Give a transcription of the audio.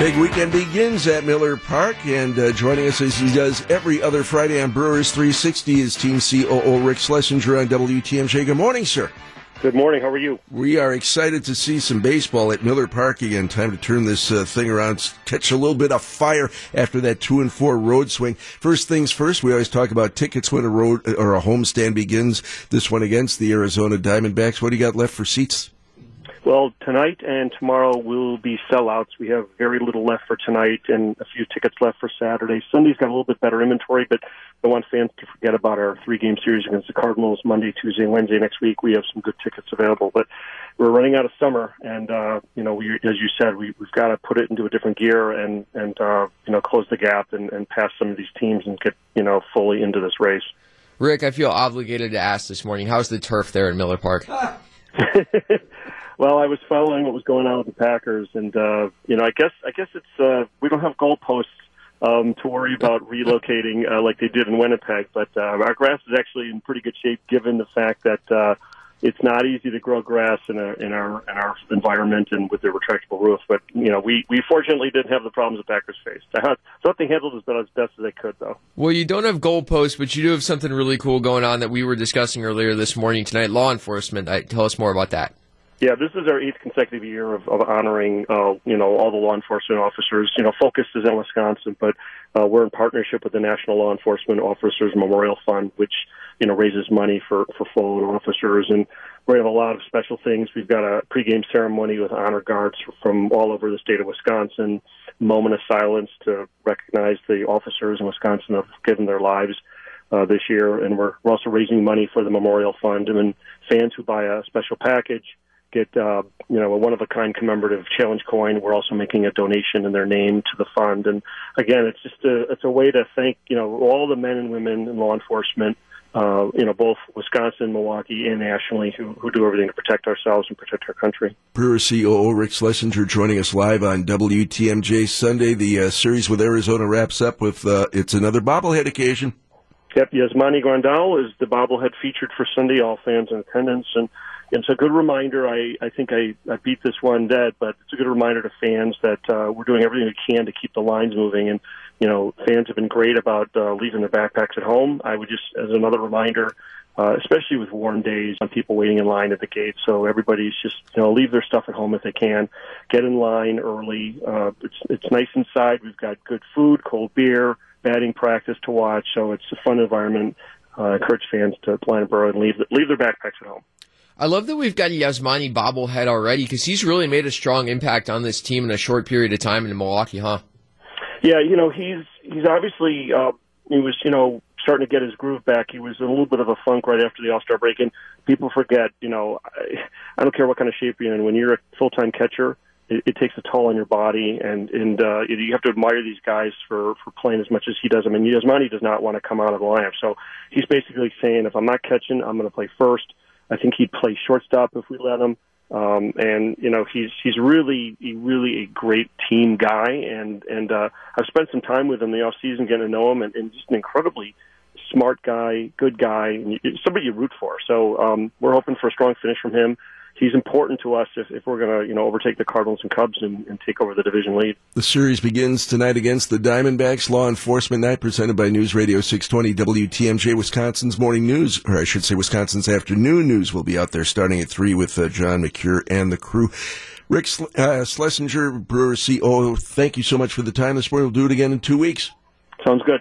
Big weekend begins at Miller Park, and uh, joining us as he does every other Friday on Brewers 360 is Team COO Rick Schlesinger on WTMJ. Good morning, sir. Good morning. How are you? We are excited to see some baseball at Miller Park again. Time to turn this uh, thing around, catch a little bit of fire after that two and four road swing. First things first, we always talk about tickets when a road or a homestand begins. This one against the Arizona Diamondbacks. What do you got left for seats? Well, tonight and tomorrow will be sellouts. We have very little left for tonight and a few tickets left for Saturday. Sunday's got a little bit better inventory, but I want fans to forget about our three game series against the Cardinals Monday, Tuesday, and Wednesday next week. We have some good tickets available, but we're running out of summer, and uh, you know, we, as you said, we, we've got to put it into a different gear and and uh, you know close the gap and, and pass some of these teams and get you know fully into this race. Rick, I feel obligated to ask this morning. How's the turf there in Miller Park? Well, I was following what was going on with the Packers, and uh, you know, I guess I guess it's uh, we don't have goalposts um, to worry about relocating uh, like they did in Winnipeg, but uh, our grass is actually in pretty good shape given the fact that uh, it's not easy to grow grass in, a, in our in our environment and with the retractable roof. But you know, we we fortunately didn't have the problems the Packers faced. I thought they handled it as best as they could, though. Well, you don't have goalposts, but you do have something really cool going on that we were discussing earlier this morning tonight. Law enforcement. Tell us more about that. Yeah, this is our eighth consecutive year of, of honoring, uh, you know, all the law enforcement officers. You know, focus is in Wisconsin, but uh, we're in partnership with the National Law Enforcement Officers Memorial Fund, which you know raises money for for fallen officers, and we have a lot of special things. We've got a pregame ceremony with honor guards from all over the state of Wisconsin, moment of silence to recognize the officers in Wisconsin who have given their lives. Uh, this year, and we're, we're also raising money for the Memorial Fund. And then fans who buy a special package get uh, you know a one of a kind commemorative challenge coin. We're also making a donation in their name to the fund. And again, it's just a it's a way to thank you know all the men and women in law enforcement. Uh, you know, both Wisconsin, Milwaukee, and nationally, who, who do everything to protect ourselves and protect our country. Brewer COO Rick Schlesinger joining us live on WTMJ Sunday. The uh, series with Arizona wraps up with uh, it's another bobblehead occasion. Yep, Yasmani Grandal is the bobblehead featured for Sunday. All fans in attendance, and it's a good reminder. I, I think I, I beat this one dead, but it's a good reminder to fans that uh, we're doing everything we can to keep the lines moving. And you know, fans have been great about uh, leaving their backpacks at home. I would just, as another reminder, uh, especially with warm days, on people waiting in line at the gate. So everybody's just, you know, leave their stuff at home if they can. Get in line early. Uh, it's it's nice inside. We've got good food, cold beer, batting practice to watch. So it's a fun environment. Uh, encourage fans to line up early and leave leave their backpacks at home. I love that we've got a Yasmani bobblehead already because he's really made a strong impact on this team in a short period of time in Milwaukee, huh? Yeah, you know he's he's obviously uh, he was you know starting to get his groove back. He was a little bit of a funk right after the All Star break, and people forget. You know, I, I don't care what kind of shape you're in. When you're a full time catcher, it, it takes a toll on your body, and and uh, you have to admire these guys for for playing as much as he does. I mean, Yasmani does not want to come out of the lineup, so he's basically saying, if I'm not catching, I'm going to play first I think he'd play shortstop if we let him. Um, and you know he's he's really really a great team guy, and and uh, I've spent some time with him the off season getting to know him, and, and just an incredibly smart guy, good guy, and somebody you root for. So um, we're hoping for a strong finish from him he's important to us if, if we're going to you know overtake the Cardinals and Cubs and, and, take over the division lead. The series begins tonight against the Diamondbacks. Law Enforcement Night presented by News Radio 620 WTMJ. Wisconsin's morning news, or I should say Wisconsin's afternoon news, will be out there starting at three with uh, John McCure and the crew. Rick uh, Schlesinger, Brewer CEO, thank you so much for the time this morning. We'll do it again in two weeks. Sounds good.